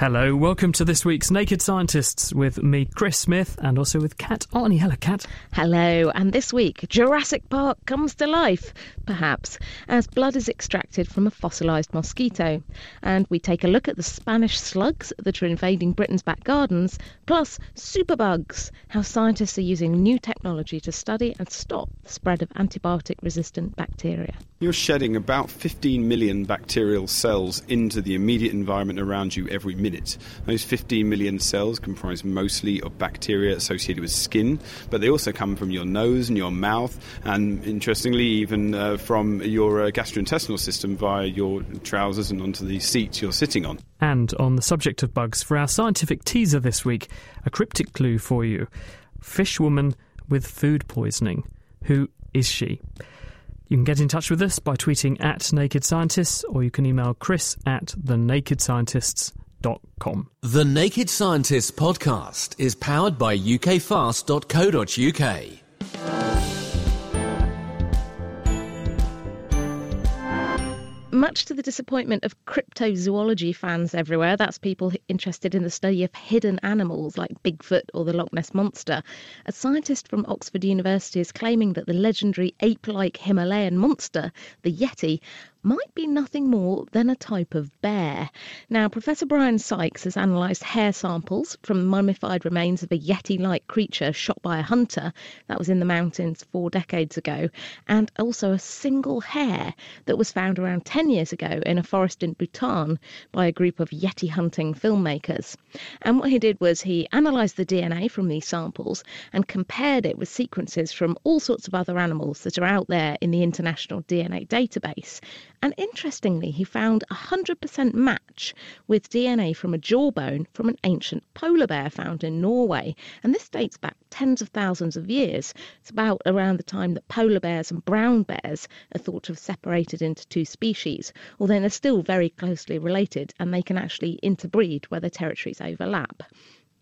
Hello, welcome to this week's Naked Scientists with me, Chris Smith, and also with Kat Arney. Hello, Kat. Hello, and this week, Jurassic Park comes to life, perhaps, as blood is extracted from a fossilised mosquito. And we take a look at the Spanish slugs that are invading Britain's back gardens, plus superbugs, how scientists are using new technology to study and stop the spread of antibiotic resistant bacteria. You're shedding about 15 million bacterial cells into the immediate environment around you every minute. Those 15 million cells comprise mostly of bacteria associated with skin, but they also come from your nose and your mouth, and interestingly, even uh, from your uh, gastrointestinal system via your trousers and onto the seat you're sitting on. And on the subject of bugs, for our scientific teaser this week, a cryptic clue for you fish woman with food poisoning. Who is she? You can get in touch with us by tweeting at Naked Scientists, or you can email chris at the Naked Scientists the Naked Scientists podcast is powered by ukfast.co.uk. Much to the disappointment of cryptozoology fans everywhere, that's people interested in the study of hidden animals like Bigfoot or the Loch Ness Monster, a scientist from Oxford University is claiming that the legendary ape like Himalayan monster, the Yeti, might be nothing more than a type of bear. Now, Professor Brian Sykes has analysed hair samples from mummified remains of a Yeti like creature shot by a hunter that was in the mountains four decades ago, and also a single hair that was found around 10 years ago in a forest in Bhutan by a group of Yeti hunting filmmakers. And what he did was he analysed the DNA from these samples and compared it with sequences from all sorts of other animals that are out there in the International DNA Database. And interestingly, he found a 100% match with DNA from a jawbone from an ancient polar bear found in Norway. And this dates back tens of thousands of years. It's about around the time that polar bears and brown bears are thought to have separated into two species, although they're still very closely related and they can actually interbreed where their territories overlap.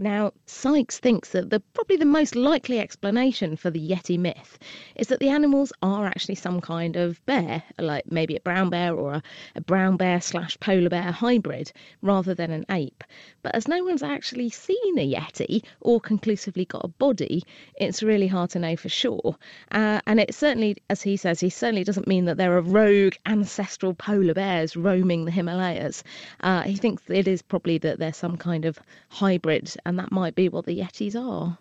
Now, Sykes thinks that the probably the most likely explanation for the Yeti myth is that the animals are actually some kind of bear, like maybe a brown bear or a, a brown bear slash polar bear hybrid, rather than an ape. But as no one's actually seen a Yeti or conclusively got a body, it's really hard to know for sure. Uh, and it certainly, as he says, he certainly doesn't mean that there are rogue ancestral polar bears roaming the Himalayas. Uh, he thinks it is probably that they're some kind of hybrid and that might be what the Yetis are.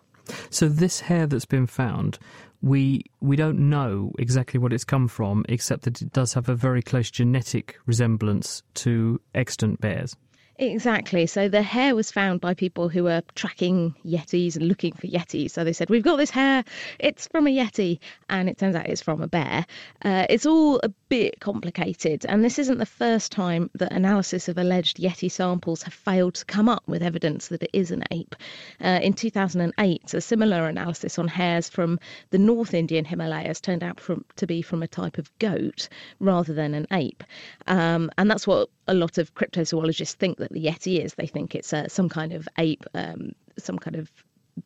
So this hair that's been found, we we don't know exactly what it's come from, except that it does have a very close genetic resemblance to extant bears. Exactly. So the hair was found by people who were tracking Yetis and looking for Yetis. So they said, We've got this hair, it's from a Yeti, and it turns out it's from a bear. Uh, it's all a bit complicated, and this isn't the first time that analysis of alleged Yeti samples have failed to come up with evidence that it is an ape. Uh, in 2008, a similar analysis on hairs from the North Indian Himalayas turned out from, to be from a type of goat rather than an ape. Um, and that's what a lot of cryptozoologists think that the Yeti is. They think it's uh, some kind of ape, um, some kind of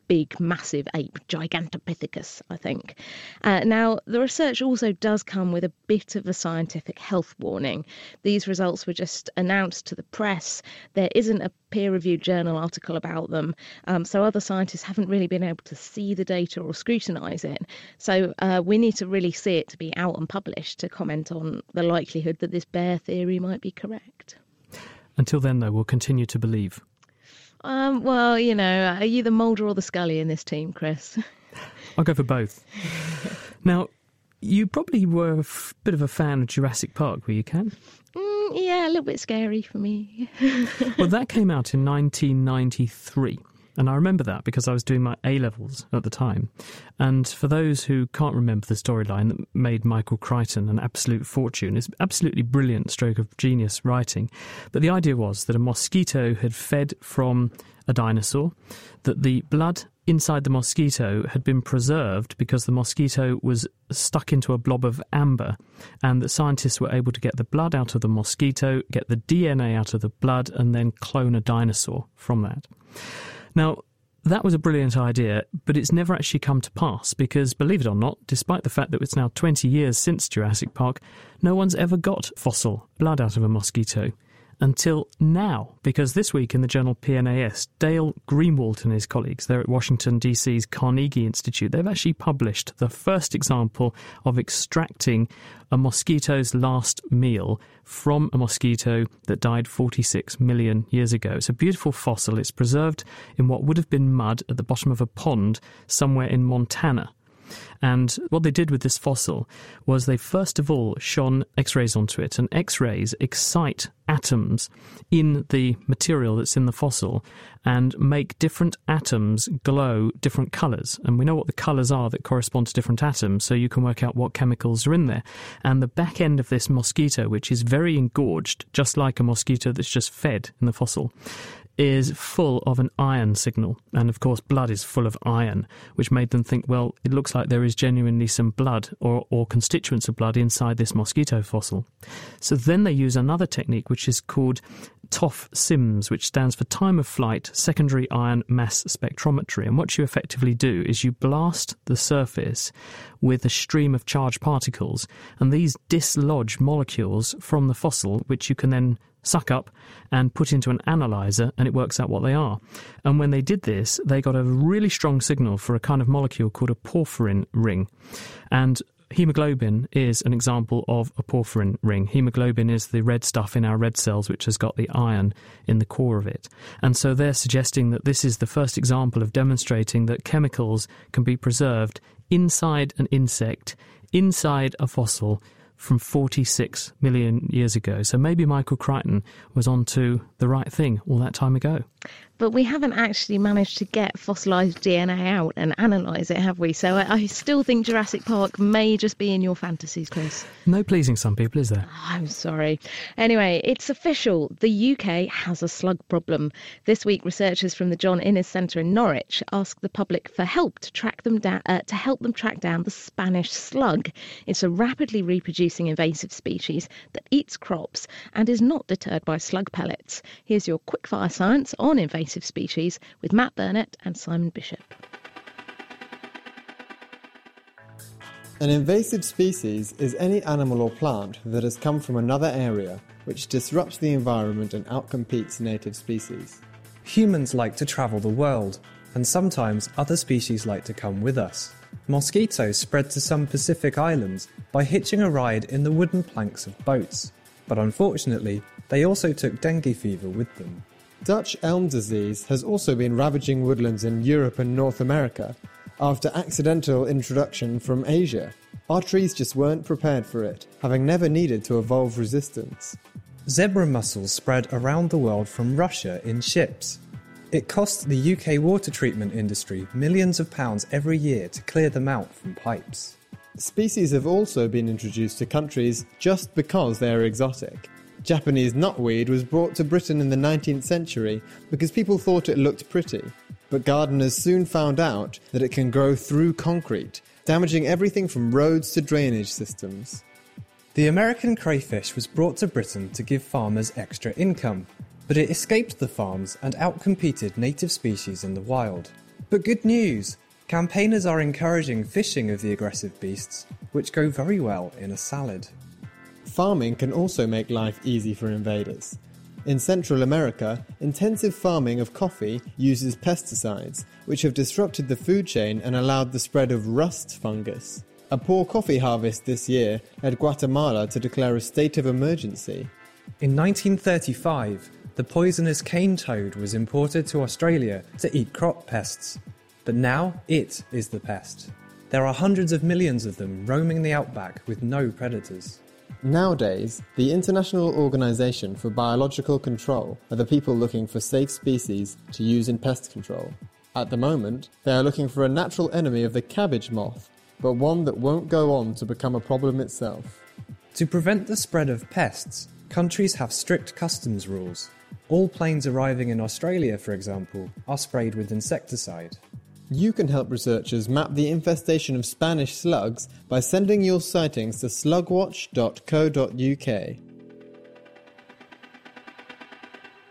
big, massive ape, Gigantopithecus, I think. Uh, now, the research also does come with a bit of a scientific health warning. These results were just announced to the press. There isn't a peer reviewed journal article about them, um, so other scientists haven't really been able to see the data or scrutinise it. So uh, we need to really see it to be out and published to comment on the likelihood that this bear theory might be correct. Until then, though, we'll continue to believe. Um, well, you know, are you the Mulder or the Scully in this team, Chris? I'll go for both. now, you probably were a f- bit of a fan of Jurassic Park, were you, Ken? Mm, yeah, a little bit scary for me. well, that came out in 1993. And I remember that because I was doing my A levels at the time. And for those who can't remember the storyline that made Michael Crichton an absolute fortune, it's absolutely brilliant stroke of genius writing. But the idea was that a mosquito had fed from a dinosaur, that the blood inside the mosquito had been preserved because the mosquito was stuck into a blob of amber, and that scientists were able to get the blood out of the mosquito, get the DNA out of the blood, and then clone a dinosaur from that. Now, that was a brilliant idea, but it's never actually come to pass because, believe it or not, despite the fact that it's now 20 years since Jurassic Park, no one's ever got fossil blood out of a mosquito until now, because this week in the journal PNAS, Dale Greenwalt and his colleagues, they're at Washington, D.C.'s Carnegie Institute, they've actually published the first example of extracting a mosquito's last meal from a mosquito that died 46 million years ago. It's a beautiful fossil. It's preserved in what would have been mud at the bottom of a pond somewhere in Montana. And what they did with this fossil was they first of all shone X rays onto it, and X rays excite atoms in the material that's in the fossil and make different atoms glow different colours. And we know what the colours are that correspond to different atoms, so you can work out what chemicals are in there. And the back end of this mosquito, which is very engorged, just like a mosquito that's just fed in the fossil, is full of an iron signal. And of course, blood is full of iron, which made them think, well, it looks like there is genuinely some blood or, or constituents of blood inside this mosquito fossil. So then they use another technique, which is called TOF SIMS, which stands for Time of Flight Secondary Ion Mass Spectrometry. And what you effectively do is you blast the surface with a stream of charged particles, and these dislodge molecules from the fossil, which you can then suck up and put into an analyzer and it works out what they are. And when they did this, they got a really strong signal for a kind of molecule called a porphyrin ring. And hemoglobin is an example of a porphyrin ring. Hemoglobin is the red stuff in our red cells which has got the iron in the core of it. And so they're suggesting that this is the first example of demonstrating that chemicals can be preserved inside an insect, inside a fossil, from 46 million years ago. So maybe Michael Crichton was onto the right thing all that time ago but we haven't actually managed to get fossilized DNA out and analyze it, have we? So I, I, still think Jurassic Park may just be in your fantasies, Chris. No pleasing some people, is there? Oh, I'm sorry. Anyway, it's official. The UK has a slug problem. This week, researchers from the John Innes Centre in Norwich asked the public for help to track them down, uh, to help them track down the Spanish slug. It's a rapidly reproducing invasive species that eats crops and is not deterred by slug pellets. Here's your quickfire science on invasive invasive species with Matt Burnett and Simon Bishop. An invasive species is any animal or plant that has come from another area which disrupts the environment and outcompetes native species. Humans like to travel the world, and sometimes other species like to come with us. Mosquitoes spread to some Pacific islands by hitching a ride in the wooden planks of boats, but unfortunately, they also took dengue fever with them. Dutch elm disease has also been ravaging woodlands in Europe and North America after accidental introduction from Asia. Our trees just weren't prepared for it, having never needed to evolve resistance. Zebra mussels spread around the world from Russia in ships. It costs the UK water treatment industry millions of pounds every year to clear them out from pipes. Species have also been introduced to countries just because they are exotic, Japanese knotweed was brought to Britain in the 19th century because people thought it looked pretty. But gardeners soon found out that it can grow through concrete, damaging everything from roads to drainage systems. The American crayfish was brought to Britain to give farmers extra income, but it escaped the farms and outcompeted native species in the wild. But good news! Campaigners are encouraging fishing of the aggressive beasts, which go very well in a salad. Farming can also make life easy for invaders. In Central America, intensive farming of coffee uses pesticides, which have disrupted the food chain and allowed the spread of rust fungus. A poor coffee harvest this year led Guatemala to declare a state of emergency. In 1935, the poisonous cane toad was imported to Australia to eat crop pests. But now it is the pest. There are hundreds of millions of them roaming the outback with no predators. Nowadays, the International Organization for Biological Control are the people looking for safe species to use in pest control. At the moment, they are looking for a natural enemy of the cabbage moth, but one that won't go on to become a problem itself. To prevent the spread of pests, countries have strict customs rules. All planes arriving in Australia, for example, are sprayed with insecticide. You can help researchers map the infestation of Spanish slugs by sending your sightings to slugwatch.co.uk.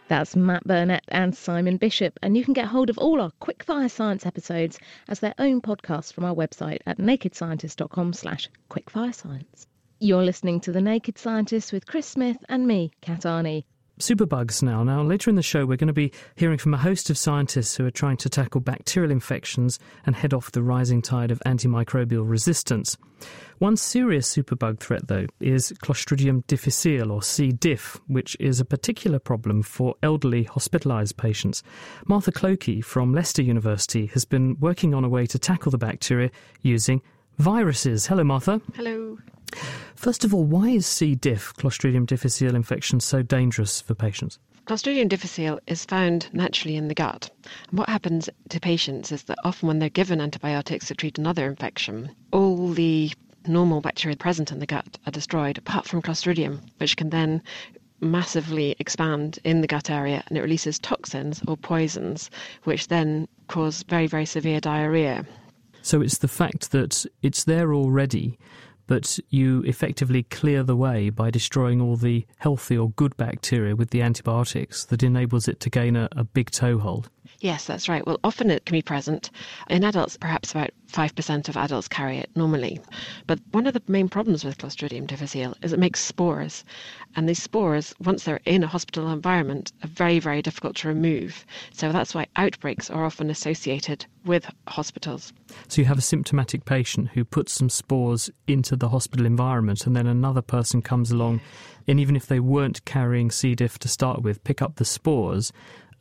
That's Matt Burnett and Simon Bishop, and you can get hold of all our Quickfire Science episodes as their own podcast from our website at nakedscientist.com slash quickfirescience. You're listening to The Naked Scientist with Chris Smith and me, Kat Arney. Superbugs now. Now, later in the show, we're going to be hearing from a host of scientists who are trying to tackle bacterial infections and head off the rising tide of antimicrobial resistance. One serious superbug threat, though, is Clostridium difficile, or C. diff, which is a particular problem for elderly hospitalised patients. Martha Clokie from Leicester University has been working on a way to tackle the bacteria using viruses. Hello, Martha. Hello. First of all, why is C. diff, Clostridium difficile infection, so dangerous for patients? Clostridium difficile is found naturally in the gut. And what happens to patients is that often when they're given antibiotics to treat another infection, all the normal bacteria present in the gut are destroyed apart from Clostridium, which can then massively expand in the gut area and it releases toxins or poisons, which then cause very, very severe diarrhea. So it's the fact that it's there already, but you effectively clear the way by destroying all the healthy or good bacteria with the antibiotics that enables it to gain a, a big toehold. Yes, that's right. Well, often it can be present. In adults, perhaps about 5% of adults carry it normally. But one of the main problems with Clostridium difficile is it makes spores. And these spores, once they're in a hospital environment, are very, very difficult to remove. So that's why outbreaks are often associated with hospitals. So you have a symptomatic patient who puts some spores into the hospital environment, and then another person comes along, and even if they weren't carrying C. diff to start with, pick up the spores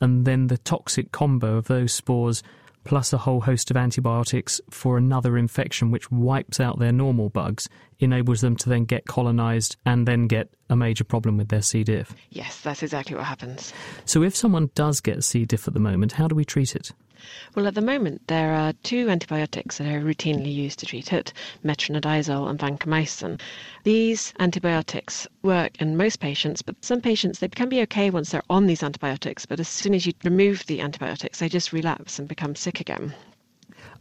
and then the toxic combo of those spores plus a whole host of antibiotics for another infection which wipes out their normal bugs enables them to then get colonized and then get a major problem with their C. diff. Yes, that's exactly what happens. So if someone does get C. diff at the moment, how do we treat it? Well, at the moment, there are two antibiotics that are routinely used to treat it metronidazole and vancomycin. These antibiotics work in most patients, but some patients, they can be okay once they're on these antibiotics, but as soon as you remove the antibiotics, they just relapse and become sick again.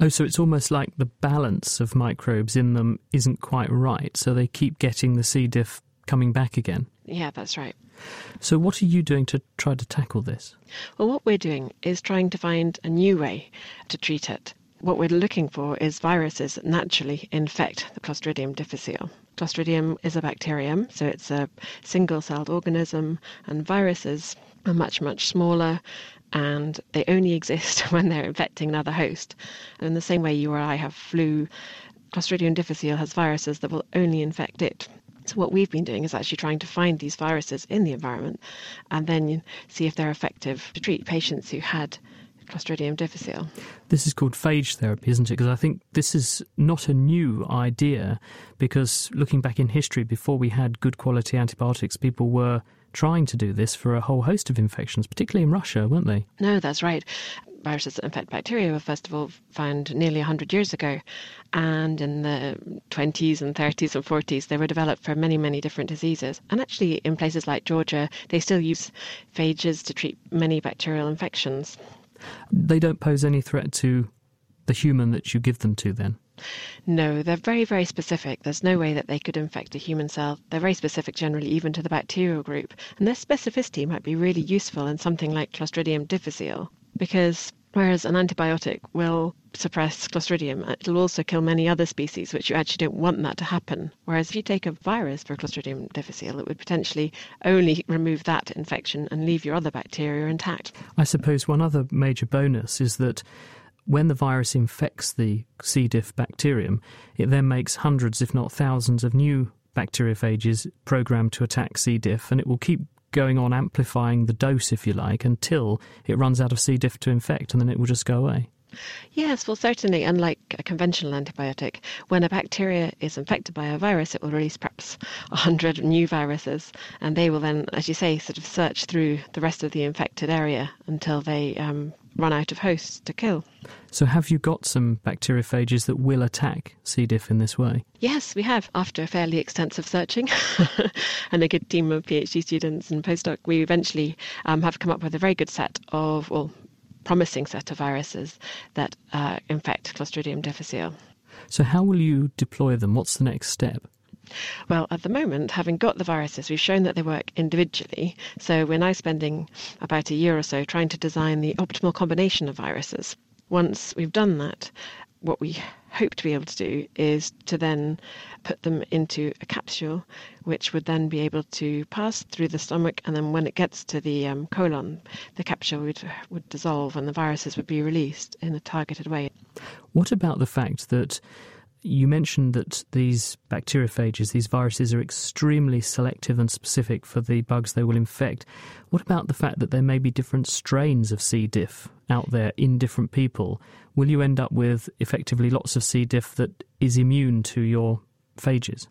Oh, so it's almost like the balance of microbes in them isn't quite right, so they keep getting the C. diff coming back again. Yeah, that's right. So, what are you doing to try to tackle this? Well, what we're doing is trying to find a new way to treat it. What we're looking for is viruses that naturally infect the Clostridium difficile. Clostridium is a bacterium, so it's a single celled organism, and viruses are much, much smaller and they only exist when they're infecting another host. And in the same way you or I have flu, Clostridium difficile has viruses that will only infect it. So what we've been doing is actually trying to find these viruses in the environment and then see if they're effective to treat patients who had Clostridium difficile. This is called phage therapy, isn't it? Because I think this is not a new idea because looking back in history, before we had good quality antibiotics, people were trying to do this for a whole host of infections, particularly in Russia, weren't they? No, that's right viruses that infect bacteria were first of all found nearly 100 years ago. And in the 20s and 30s and 40s, they were developed for many, many different diseases. And actually, in places like Georgia, they still use phages to treat many bacterial infections. They don't pose any threat to the human that you give them to, then? No, they're very, very specific. There's no way that they could infect a human cell. They're very specific generally, even to the bacterial group. And their specificity might be really useful in something like Clostridium difficile because whereas an antibiotic will suppress Clostridium, uh, it'll also kill many other species, which you actually don't want that to happen. Whereas if you take a virus for Clostridium difficile, it would potentially only remove that infection and leave your other bacteria intact. I suppose one other major bonus is that when the virus infects the C. diff bacterium, it then makes hundreds, if not thousands, of new bacteriophages programmed to attack C. diff, and it will keep going on amplifying the dose, if you like, until it runs out of C. diff to infect, and then it will just go away. Yes, well, certainly, unlike a conventional antibiotic, when a bacteria is infected by a virus, it will release perhaps 100 new viruses, and they will then, as you say, sort of search through the rest of the infected area until they um, run out of hosts to kill. So, have you got some bacteriophages that will attack C. diff in this way? Yes, we have. After a fairly extensive searching and a good team of PhD students and postdoc, we eventually um, have come up with a very good set of, well, promising set of viruses that uh, infect Clostridium difficile. So, how will you deploy them? What's the next step? Well, at the moment, having got the viruses, we've shown that they work individually. So we're now spending about a year or so trying to design the optimal combination of viruses. Once we've done that, what we hope to be able to do is to then put them into a capsule, which would then be able to pass through the stomach, and then when it gets to the um, colon, the capsule would, would dissolve and the viruses would be released in a targeted way. What about the fact that you mentioned that these bacteriophages, these viruses, are extremely selective and specific for the bugs they will infect. What about the fact that there may be different strains of C. diff out there in different people? Will you end up with effectively lots of C. diff that is immune to your phages?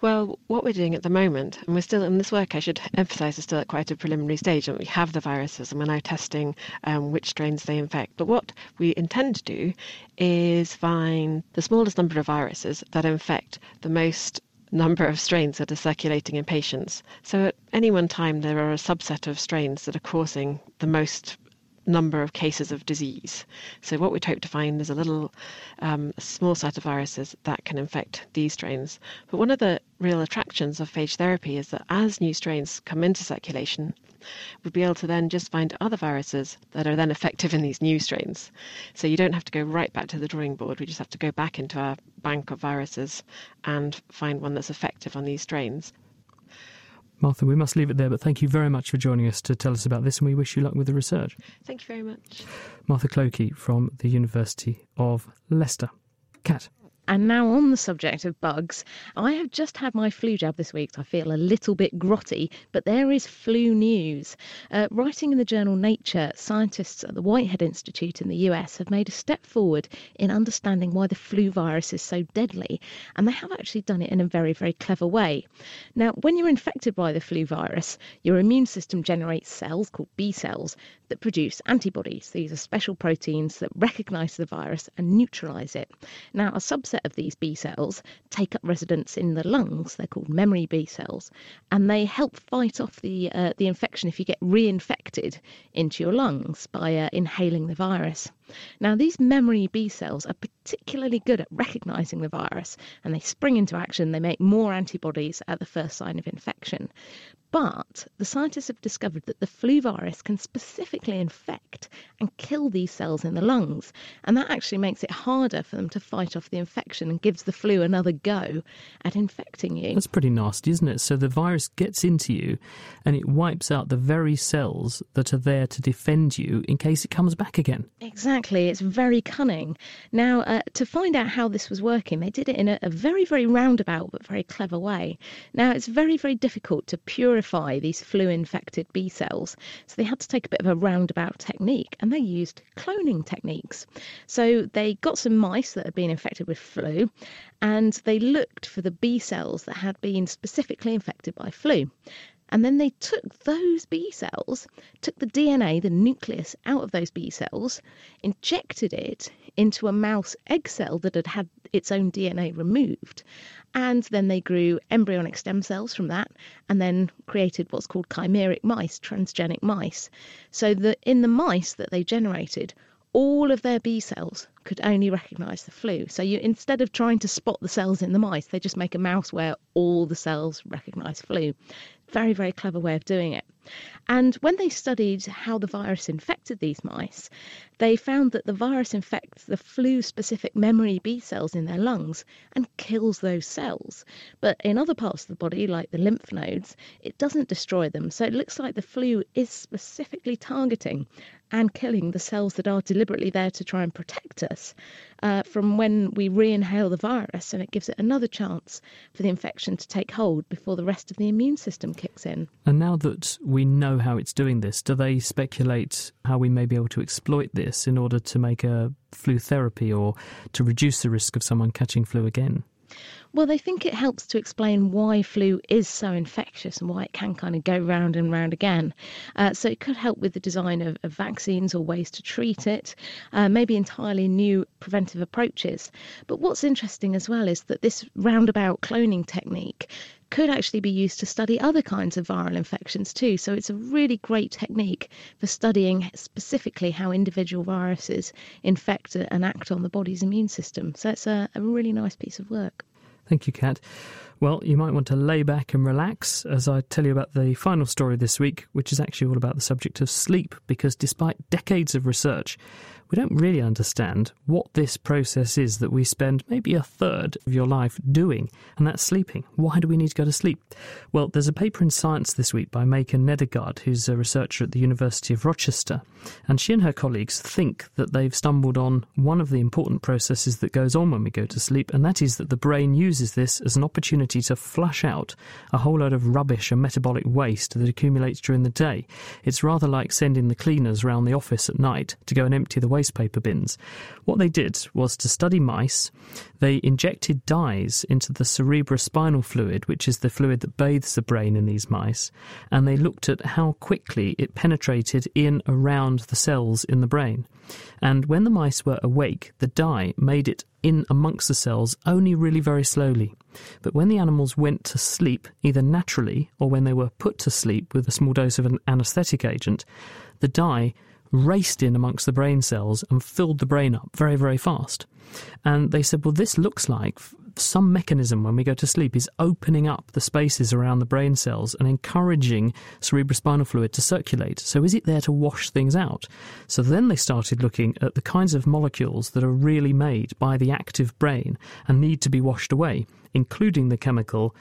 Well, what we're doing at the moment, and we're still in this work, I should emphasise, is still at quite a preliminary stage, and we have the viruses, and we're now testing um, which strains they infect. But what we intend to do is find the smallest number of viruses that infect the most number of strains that are circulating in patients. So at any one time, there are a subset of strains that are causing the most number of cases of disease. So what we'd hope to find is a little um, small set of viruses that can infect these strains. But one of the real attractions of phage therapy is that as new strains come into circulation, we'd be able to then just find other viruses that are then effective in these new strains. So you don't have to go right back to the drawing board. We just have to go back into our bank of viruses and find one that's effective on these strains. Martha, we must leave it there, but thank you very much for joining us to tell us about this, and we wish you luck with the research. Thank you very much. Martha Clokie from the University of Leicester. Kat. And now, on the subject of bugs, I have just had my flu jab this week. So I feel a little bit grotty, but there is flu news. Uh, writing in the journal Nature, scientists at the Whitehead Institute in the US have made a step forward in understanding why the flu virus is so deadly, and they have actually done it in a very, very clever way. Now, when you're infected by the flu virus, your immune system generates cells called B cells that produce antibodies. These are special proteins that recognize the virus and neutralize it. Now, a subset of these B cells take up residence in the lungs. They're called memory B cells, and they help fight off the uh, the infection if you get reinfected into your lungs by uh, inhaling the virus. Now, these memory B cells are particularly good at recognizing the virus and they spring into action. They make more antibodies at the first sign of infection. But the scientists have discovered that the flu virus can specifically infect and kill these cells in the lungs. And that actually makes it harder for them to fight off the infection and gives the flu another go at infecting you. That's pretty nasty, isn't it? So the virus gets into you and it wipes out the very cells that are there to defend you in case it comes back again. Exactly. It's very cunning. Now, uh, to find out how this was working, they did it in a, a very, very roundabout but very clever way. Now, it's very, very difficult to purify these flu infected B cells. So they had to take a bit of a roundabout technique and they used cloning techniques. So they got some mice that had been infected with flu and they looked for the B cells that had been specifically infected by flu. And then they took those B cells, took the DNA, the nucleus, out of those B cells, injected it into a mouse egg cell that had had its own DNA removed. And then they grew embryonic stem cells from that and then created what's called chimeric mice, transgenic mice. So that in the mice that they generated, all of their B cells could only recognize the flu. So you instead of trying to spot the cells in the mice, they just make a mouse where all the cells recognize flu. Very, very clever way of doing it. And when they studied how the virus infected these mice, they found that the virus infects the flu specific memory B cells in their lungs and kills those cells. But in other parts of the body, like the lymph nodes, it doesn't destroy them. So it looks like the flu is specifically targeting and killing the cells that are deliberately there to try and protect us. Uh, from when we re inhale the virus, and it gives it another chance for the infection to take hold before the rest of the immune system kicks in. And now that we know how it's doing this, do they speculate how we may be able to exploit this in order to make a flu therapy or to reduce the risk of someone catching flu again? Well, they think it helps to explain why flu is so infectious and why it can kind of go round and round again. Uh, so it could help with the design of, of vaccines or ways to treat it, uh, maybe entirely new preventive approaches. But what's interesting as well is that this roundabout cloning technique could actually be used to study other kinds of viral infections too. So it's a really great technique for studying specifically how individual viruses infect and act on the body's immune system. So it's a, a really nice piece of work. Thank you, Kat. Well, you might want to lay back and relax as I tell you about the final story this week, which is actually all about the subject of sleep, because despite decades of research, we don't really understand what this process is that we spend maybe a third of your life doing, and that's sleeping. Why do we need to go to sleep? Well, there's a paper in Science this week by Maiken Nedergaard, who's a researcher at the University of Rochester, and she and her colleagues think that they've stumbled on one of the important processes that goes on when we go to sleep, and that is that the brain uses this as an opportunity to flush out a whole load of rubbish and metabolic waste that accumulates during the day. It's rather like sending the cleaners around the office at night to go and empty the wastepaper bins. What they did was to study mice. They injected dyes into the cerebrospinal fluid, which is the fluid that bathes the brain in these mice, and they looked at how quickly it penetrated in around the cells in the brain. And when the mice were awake, the dye made it in amongst the cells only really very slowly. But when the animals went to sleep, either naturally or when they were put to sleep with a small dose of an anesthetic agent, the dye raced in amongst the brain cells and filled the brain up very, very fast. And they said, well, this looks like some mechanism when we go to sleep is opening up the spaces around the brain cells and encouraging cerebrospinal fluid to circulate. So, is it there to wash things out? So, then they started looking at the kinds of molecules that are really made by the active brain and need to be washed away, including the chemical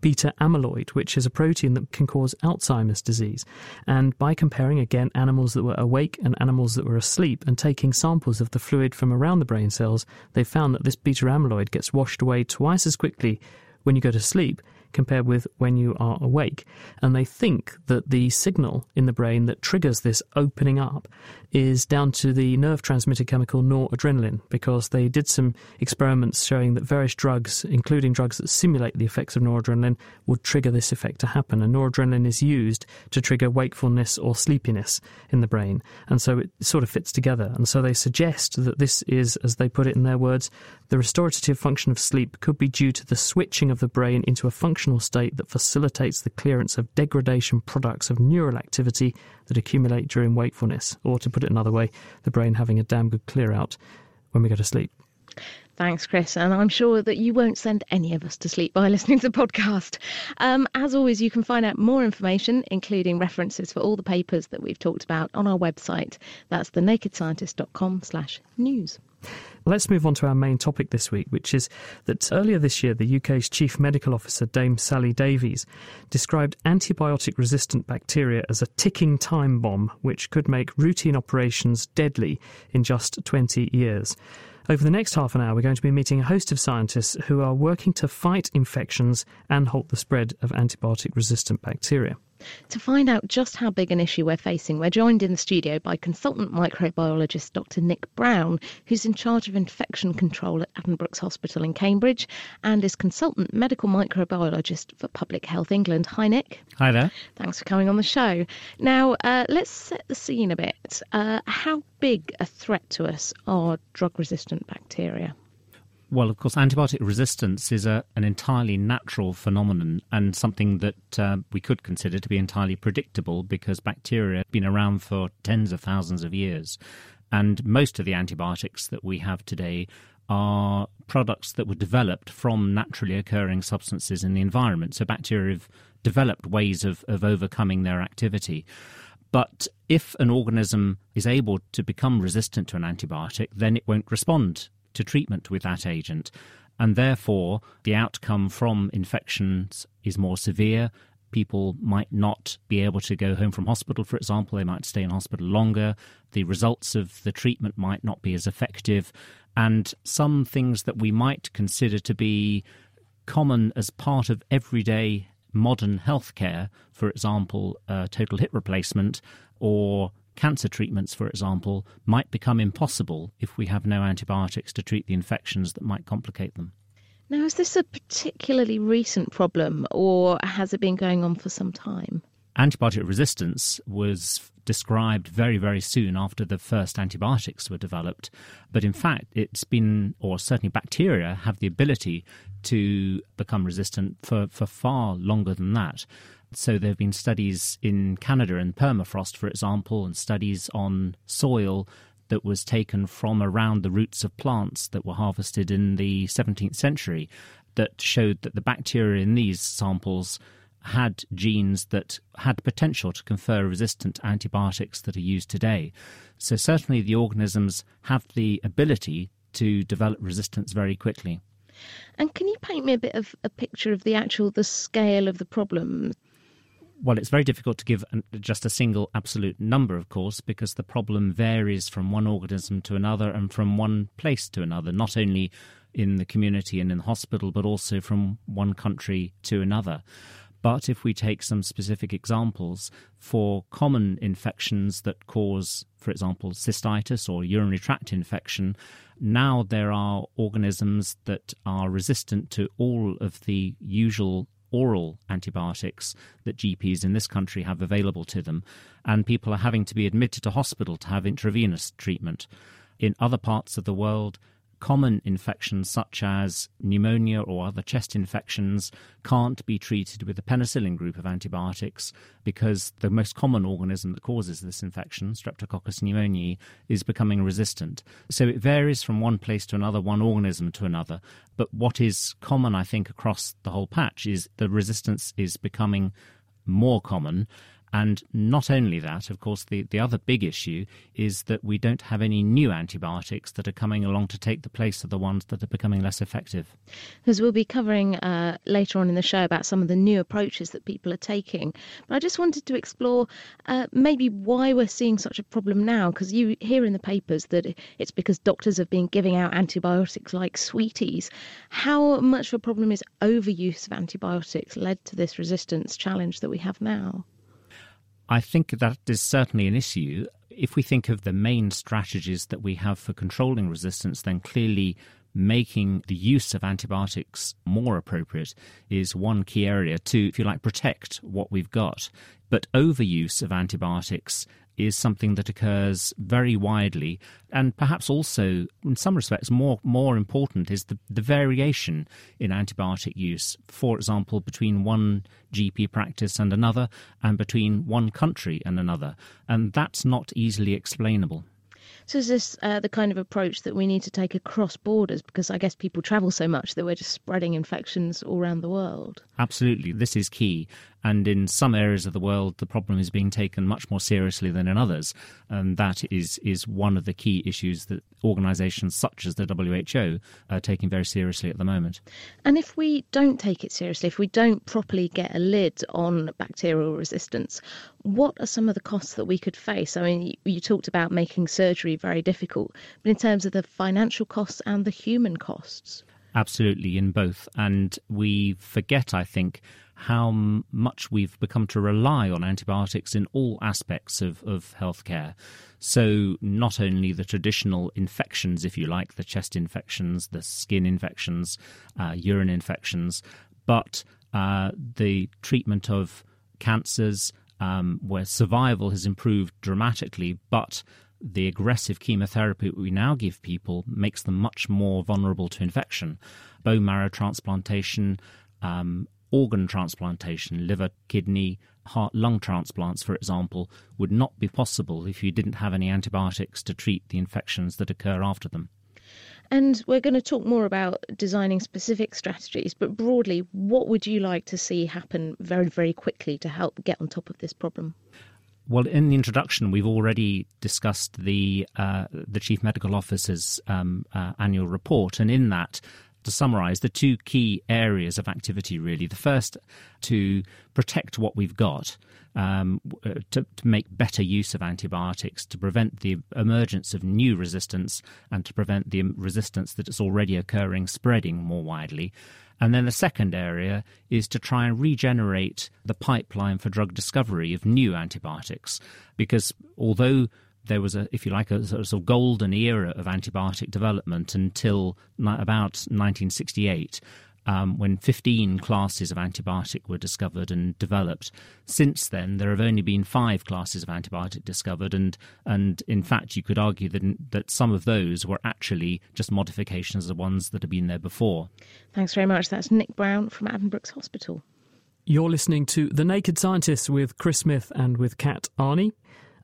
beta amyloid, which is a protein that can cause Alzheimer's disease. And by comparing again animals that were awake and animals that were asleep and taking samples of the fluid from around the brain cells, they found that this beta amyloid gets washed away twice as quickly when you go to sleep compared with when you are awake. And they think that the signal in the brain that triggers this opening up is down to the nerve transmitter chemical noradrenaline because they did some experiments showing that various drugs, including drugs that simulate the effects of noradrenaline, would trigger this effect to happen. And noradrenaline is used to trigger wakefulness or sleepiness in the brain. And so it sort of fits together. And so they suggest that this is, as they put it in their words, the restorative function of sleep could be due to the switching of the brain into a functional state that facilitates the clearance of degradation products of neural activity that accumulate during wakefulness, or to put it another way, the brain having a damn good clear out when we go to sleep. Thanks, Chris. And I'm sure that you won't send any of us to sleep by listening to the podcast. Um, as always, you can find out more information, including references for all the papers that we've talked about, on our website. That's thenakedscientist.com slash news. Let's move on to our main topic this week, which is that earlier this year, the UK's Chief Medical Officer, Dame Sally Davies, described antibiotic resistant bacteria as a ticking time bomb which could make routine operations deadly in just 20 years. Over the next half an hour, we're going to be meeting a host of scientists who are working to fight infections and halt the spread of antibiotic resistant bacteria. To find out just how big an issue we're facing, we're joined in the studio by consultant microbiologist Dr. Nick Brown, who's in charge of infection control at Addenbrooke's Hospital in Cambridge and is consultant medical microbiologist for Public Health England. Hi, Nick. Hi there. Thanks for coming on the show. Now, uh, let's set the scene a bit. Uh, how big a threat to us are drug resistant bacteria? Well, of course, antibiotic resistance is a, an entirely natural phenomenon and something that uh, we could consider to be entirely predictable because bacteria have been around for tens of thousands of years. And most of the antibiotics that we have today are products that were developed from naturally occurring substances in the environment. So bacteria have developed ways of, of overcoming their activity. But if an organism is able to become resistant to an antibiotic, then it won't respond to treatment with that agent. And therefore, the outcome from infections is more severe. People might not be able to go home from hospital, for example. They might stay in hospital longer. The results of the treatment might not be as effective. And some things that we might consider to be common as part of everyday modern healthcare, for example, uh, total hip replacement or cancer treatments, for example, might become impossible if we have no antibiotics to treat the infections that might complicate them. Now, is this a particularly recent problem or has it been going on for some time? Antibiotic resistance was described very, very soon after the first antibiotics were developed. But in fact, it's been, or certainly bacteria, have the ability to become resistant for, for far longer than that. So there have been studies in Canada and permafrost, for example, and studies on soil that was taken from around the roots of plants that were harvested in the 17th century that showed that the bacteria in these samples had genes that had potential to confer resistant antibiotics that are used today. So, certainly, the organisms have the ability to develop resistance very quickly. And can you paint me a bit of a picture of the actual the scale of the problem? Well, it's very difficult to give just a single absolute number, of course, because the problem varies from one organism to another and from one place to another, not only in the community and in the hospital, but also from one country to another. But if we take some specific examples for common infections that cause, for example, cystitis or urinary tract infection, now there are organisms that are resistant to all of the usual oral antibiotics that GPs in this country have available to them, and people are having to be admitted to hospital to have intravenous treatment. In other parts of the world, common infections such as pneumonia or other chest infections can't be treated with the penicillin group of antibiotics because the most common organism that causes this infection, Streptococcus pneumoniae, is becoming resistant. So it varies from one place to another, one organism to another. But what is common, I think, across the whole patch is the resistance is becoming more common and not only that, of course, the, the other big issue is that we don't have any new antibiotics that are coming along to take the place of the ones that are becoming less effective. Because we'll be covering uh, later on in the show about some of the new approaches that people are taking. But I just wanted to explore uh, maybe why we're seeing such a problem now. Because you hear in the papers that it's because doctors have been giving out antibiotics like sweeties. How much of a problem is overuse of antibiotics led to this resistance challenge that we have now? I think that is certainly an issue. If we think of the main strategies that we have for controlling resistance, then clearly making the use of antibiotics more appropriate is one key area to, if you like, protect what we've got. But overuse of antibiotics is something that occurs very widely, and perhaps also, in some respects, more more important is the, the variation in antibiotic use. For example, between one GP practice and another, and between one country and another, and that's not easily explainable. So is this uh, the kind of approach that we need to take across borders? Because I guess people travel so much that we're just spreading infections all around the world. Absolutely, this is key. And in some areas of the world, the problem is being taken much more seriously than in others. And that is, is one of the key issues that organisations such as the WHO are taking very seriously at the moment. And if we don't take it seriously, if we don't properly get a lid on bacterial resistance, what are some of the costs that we could face? I mean, you talked about making surgery very difficult, but in terms of the financial costs and the human costs? Absolutely, in both. And we forget, I think, how much we've become to rely on antibiotics in all aspects of, of healthcare. So, not only the traditional infections, if you like, the chest infections, the skin infections, uh, urine infections, but uh, the treatment of cancers, um, where survival has improved dramatically, but the aggressive chemotherapy we now give people makes them much more vulnerable to infection. Bone marrow transplantation, um, organ transplantation, liver, kidney, heart, lung transplants, for example, would not be possible if you didn't have any antibiotics to treat the infections that occur after them. And we're going to talk more about designing specific strategies, but broadly, what would you like to see happen very, very quickly to help get on top of this problem? Well, in the introduction, we've already discussed the uh, the chief medical officer's um, uh, annual report, and in that, to summarize, the two key areas of activity really. The first, to protect what we've got, um, uh, to, to, make better use of antibiotics, to prevent the emergence of new resistance, and to prevent the resistance that is already occurring spreading more widely. And then the second area is to try and regenerate the pipeline for drug discovery of new antibiotics. Because although there was a, if you like, a sort of golden era of antibiotic development until about 1968. Um, when 15 classes of antibiotic were discovered and developed. Since then, there have only been five classes of antibiotic discovered, and and in fact, you could argue that that some of those were actually just modifications of the ones that have been there before. Thanks very much. That's Nick Brown from Addenbrooke's Hospital. You're listening to The Naked Scientists with Chris Smith and with Kat Arney.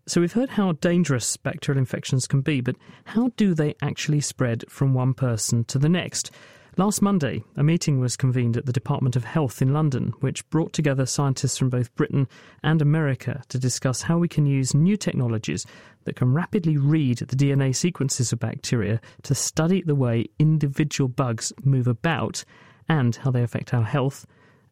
So we've heard how dangerous bacterial infections can be, but how do they actually spread from one person to the next? Last Monday, a meeting was convened at the Department of Health in London, which brought together scientists from both Britain and America to discuss how we can use new technologies that can rapidly read the DNA sequences of bacteria to study the way individual bugs move about and how they affect our health.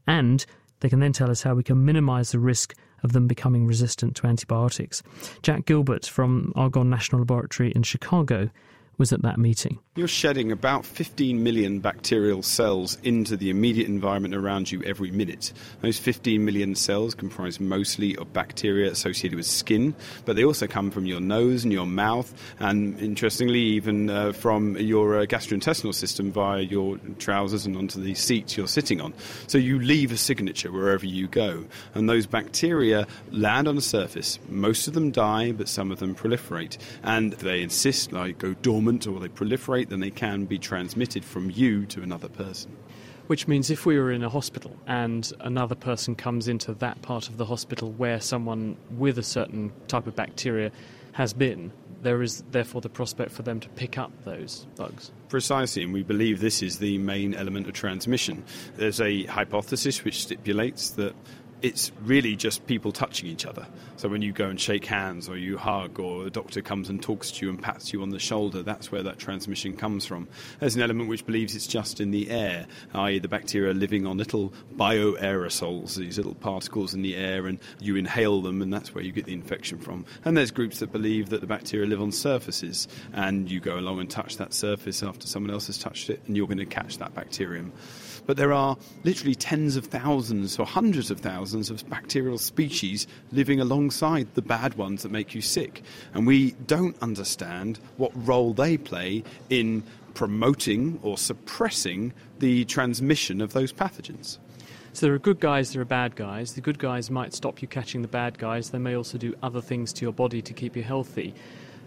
And they can then tell us how we can minimize the risk of them becoming resistant to antibiotics. Jack Gilbert from Argonne National Laboratory in Chicago was at that meeting. You're shedding about 15 million bacterial cells into the immediate environment around you every minute. Those 15 million cells comprise mostly of bacteria associated with skin, but they also come from your nose and your mouth, and interestingly, even uh, from your uh, gastrointestinal system via your trousers and onto the seats you're sitting on. So you leave a signature wherever you go, and those bacteria land on the surface. Most of them die, but some of them proliferate, and they insist, like go dormant dormant or they proliferate, then they can be transmitted from you to another person. Which means if we were in a hospital and another person comes into that part of the hospital where someone with a certain type of bacteria has been, there is therefore the prospect for them to pick up those bugs. Precisely, and we believe this is the main element of transmission. There's a hypothesis which stipulates that it's really just people touching each other. So when you go and shake hands or you hug or a doctor comes and talks to you and pats you on the shoulder, that's where that transmission comes from. There's an element which believes it's just in the air, i.e., the bacteria living on little bioaerosols, these little particles in the air, and you inhale them, and that's where you get the infection from. And there's groups that believe that the bacteria live on surfaces, and you go along and touch that surface after someone else has touched it, and you're going to catch that bacterium but there are literally tens of thousands or hundreds of thousands of bacterial species living alongside the bad ones that make you sick. And we don't understand what role they play in promoting or suppressing the transmission of those pathogens. So there are good guys, there are bad guys. The good guys might stop you catching the bad guys. They may also do other things to your body to keep you healthy.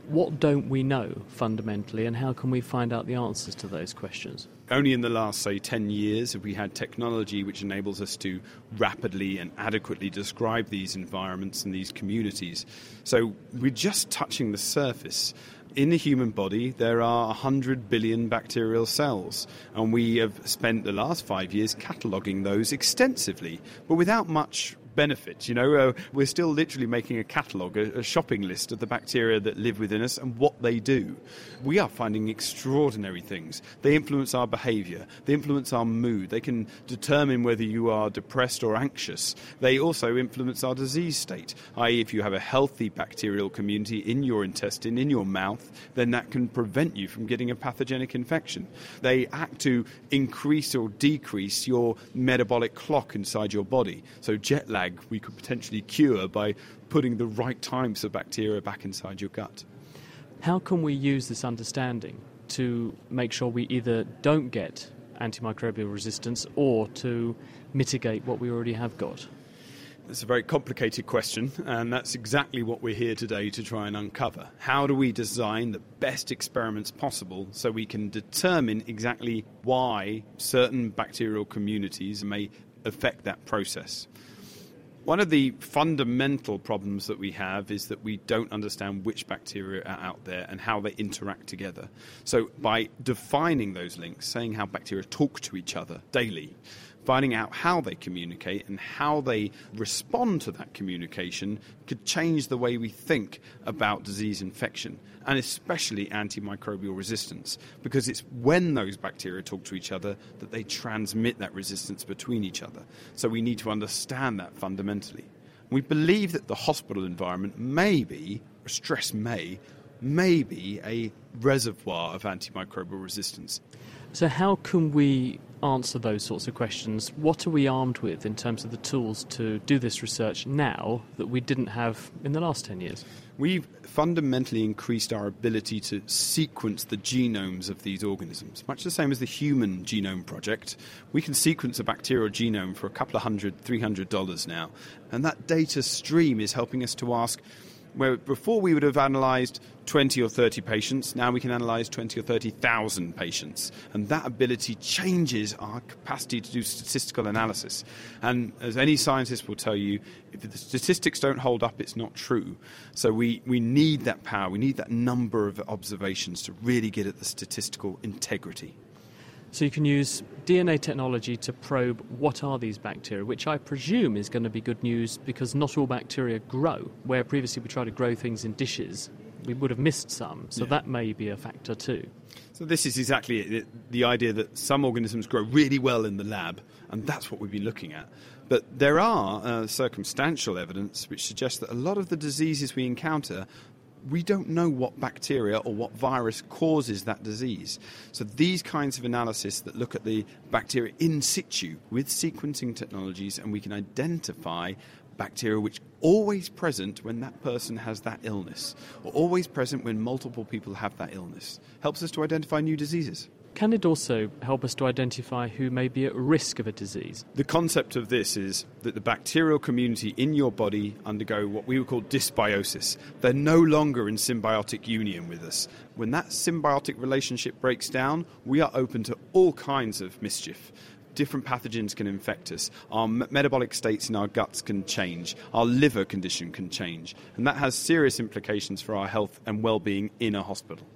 What don't we know fundamentally, and how can we find out the answers to those questions? Only in the last, say, 10 years have we had technology which enables us to rapidly and adequately describe these environments and these communities. So we're just touching the surface. In the human body, there are 100 billion bacterial cells, and we have spent the last five years cataloguing those extensively, but without much benefits. You know, uh, we're still literally making a catalogue, a, a, shopping list of the bacteria that live within us and what they do. We are finding extraordinary things. They influence our behaviour, they influence our mood, they can determine whether you are depressed or anxious. They also influence our disease state, i.e., if you have a healthy bacterial community in your intestine, in your mouth, then that can prevent you from getting a pathogenic infection. They act to increase or decrease your metabolic clock inside your body. So, jet lag we could potentially cure by putting the right types of bacteria back inside your gut. How can we use this understanding to make sure we either don't get antimicrobial resistance or to mitigate what we already have got? It's a very complicated question, and that's exactly what we're here today to try and uncover. How do we design the best experiments possible so we can determine exactly why certain bacterial communities may affect that process? One of the fundamental problems that we have is that we don't understand which bacteria are out there and how they interact together. So, by defining those links, saying how bacteria talk to each other daily, finding out how they communicate and how they respond to that communication could change the way we think about disease infection and especially antimicrobial resistance because it's when those bacteria talk to each other that they transmit that resistance between each other. So we need to understand that fundamentally. We believe that the hospital environment may be, stress may, may be a reservoir of antimicrobial resistance. So, how can we answer those sorts of questions? What are we armed with in terms of the tools to do this research now that we didn't have in the last 10 years? We've fundamentally increased our ability to sequence the genomes of these organisms, much the same as the Human Genome Project. We can sequence a bacterial genome for a couple of hundred, three hundred dollars now, and that data stream is helping us to ask where before we would have analysed 20 or 30 patients, now we can analyse 20 or 30,000 patients. And that ability changes our capacity to do statistical analysis. And as any scientist will tell you, if the statistics don't hold up, it's not true. So we, we need that power, we need that number of observations to really get at the statistical integrity. So you can use DNA technology to probe what are these bacteria, which I presume is going to be good news because not all bacteria grow. Where previously we tried to grow things in dishes, we would have missed some. So yeah. that may be a factor too. So this is exactly it, the idea that some organisms grow really well in the lab, and that's what we've been looking at. But there are uh, circumstantial evidence which suggests that a lot of the diseases we encounter we don't know what bacteria or what virus causes that disease. So these kinds of analysis that look at the bacteria in situ with sequencing technologies and we can identify bacteria which always present when that person has that illness or always present when multiple people have that illness helps us to identify new diseases. Can it also help us to identify who may be at risk of a disease? The concept of this is that the bacterial community in your body undergo what we would call dysbiosis. They're no longer in symbiotic union with us. When that symbiotic relationship breaks down, we are open to all kinds of mischief different pathogens can infect us. Our metabolic states in our guts can change. Our liver condition can change. And that has serious implications for our health and well being in a hospital.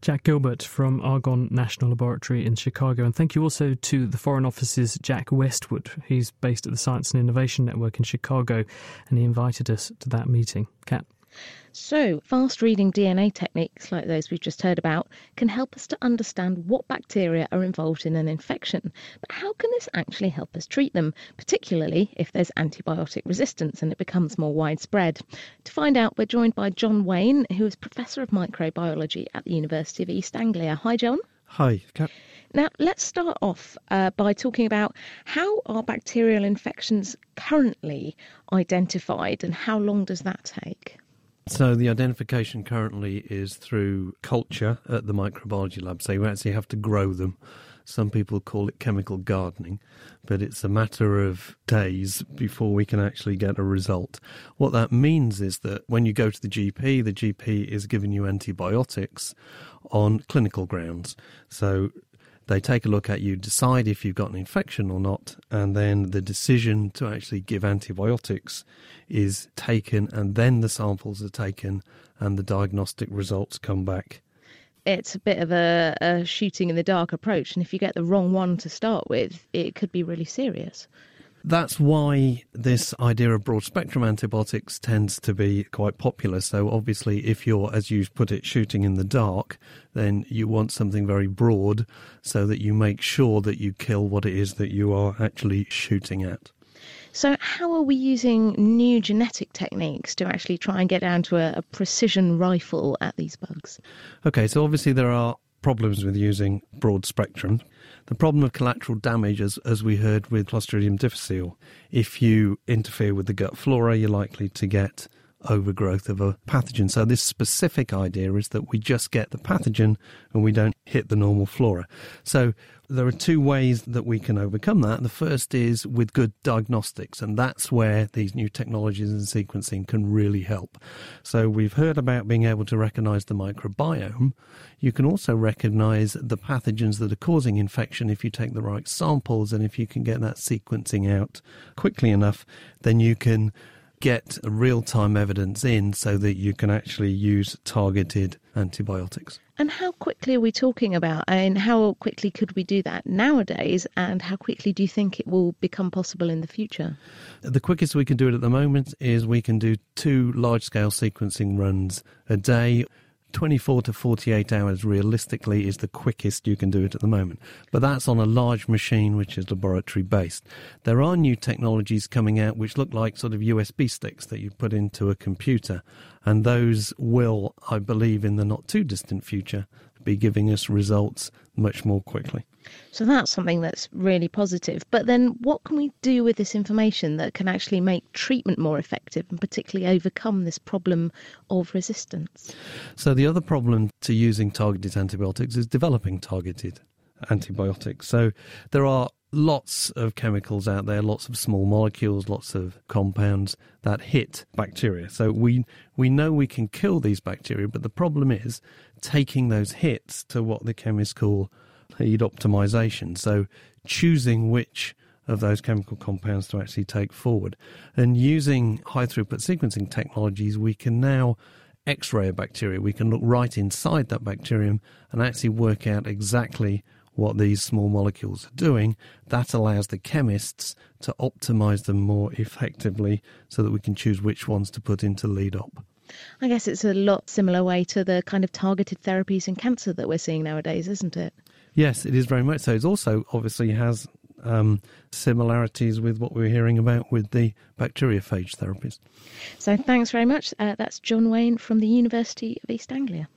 Jack Gilbert from Argonne National Laboratory in Chicago. And thank you also to the Foreign Office's Jack Westwood. He's based at the Science and Innovation Network in Chicago, and he invited us to that meeting. Kat. So, fast reading DNA techniques like those we've just heard about can help us to understand what bacteria are involved in an infection. But how can this actually help us treat them, particularly if there's antibiotic resistance and it becomes more widespread? To find out, we're joined by John Wain, who is Professor of Microbiology at the University of East Anglia. Hi, John. Hi, Kat. Now, let's start off uh, by talking about how are bacterial infections currently identified and how long does that take? So the identification currently is through culture at the microbiology lab. So you actually have to grow them. Some people call it chemical gardening, but it's a matter of days before we can actually get a result. What that means is that when you go to the GP, the GP is giving you antibiotics on clinical grounds. So they take a look at you, decide if you've got an infection or not, and then the decision to actually give antibiotics is taken, and then the samples are taken, and the diagnostic results come back. It's a bit of a, a shooting in the dark approach, and if you get the wrong one to start with, it could be really serious. That's why this idea of broad spectrum antibiotics tends to be quite popular. So, obviously, if you're, as you put it, shooting in the dark, then you want something very broad so that you make sure that you kill what it is that you are actually shooting at. So, how are we using new genetic techniques to actually try and get down to a, a precision rifle at these bugs? Okay, so obviously, there are problems with using broad spectrum. The problem of collateral damage, as, as we heard with Clostridium difficile, if you interfere with the gut flora, you're likely to get overgrowth of a pathogen. So, this specific idea is that we just get the pathogen and we don't hit the normal flora. So, there are two ways that we can overcome that. The first is with good diagnostics, and that's where these new technologies and sequencing can really help. So, we've heard about being able to recognize the microbiome. You can also recognize the pathogens that are causing infection if you take the right samples, and if you can get that sequencing out quickly enough, then you can get real time evidence in so that you can actually use targeted antibiotics. And how quickly are we talking about? And how quickly could we do that nowadays? And how quickly do you think it will become possible in the future? The quickest we can do it at the moment is we can do two large scale sequencing runs a day. 24 to 48 hours realistically is the quickest you can do it at the moment. But that's on a large machine which is laboratory based. There are new technologies coming out which look like sort of USB sticks that you put into a computer, and those will, I believe, in the not too distant future, be giving us results much more quickly. So that's something that's really positive. But then what can we do with this information that can actually make treatment more effective and particularly overcome this problem of resistance? So the other problem to using targeted antibiotics is developing targeted antibiotics. So there are lots of chemicals out there, lots of small molecules, lots of compounds that hit bacteria. So we we know we can kill these bacteria, but the problem is taking those hits to what the chemists call lead optimization. So choosing which of those chemical compounds to actually take forward. And using high throughput sequencing technologies, we can now X ray a bacteria. We can look right inside that bacterium and actually work out exactly what these small molecules are doing. That allows the chemists to optimize them more effectively so that we can choose which ones to put into lead op. I guess it's a lot similar way to the kind of targeted therapies in cancer that we're seeing nowadays, isn't it? Yes, it is very much so. It also obviously has um, similarities with what we are hearing about with the bacteriophage therapies. So thanks very much. Uh, that's John Wain from the University of East Anglia.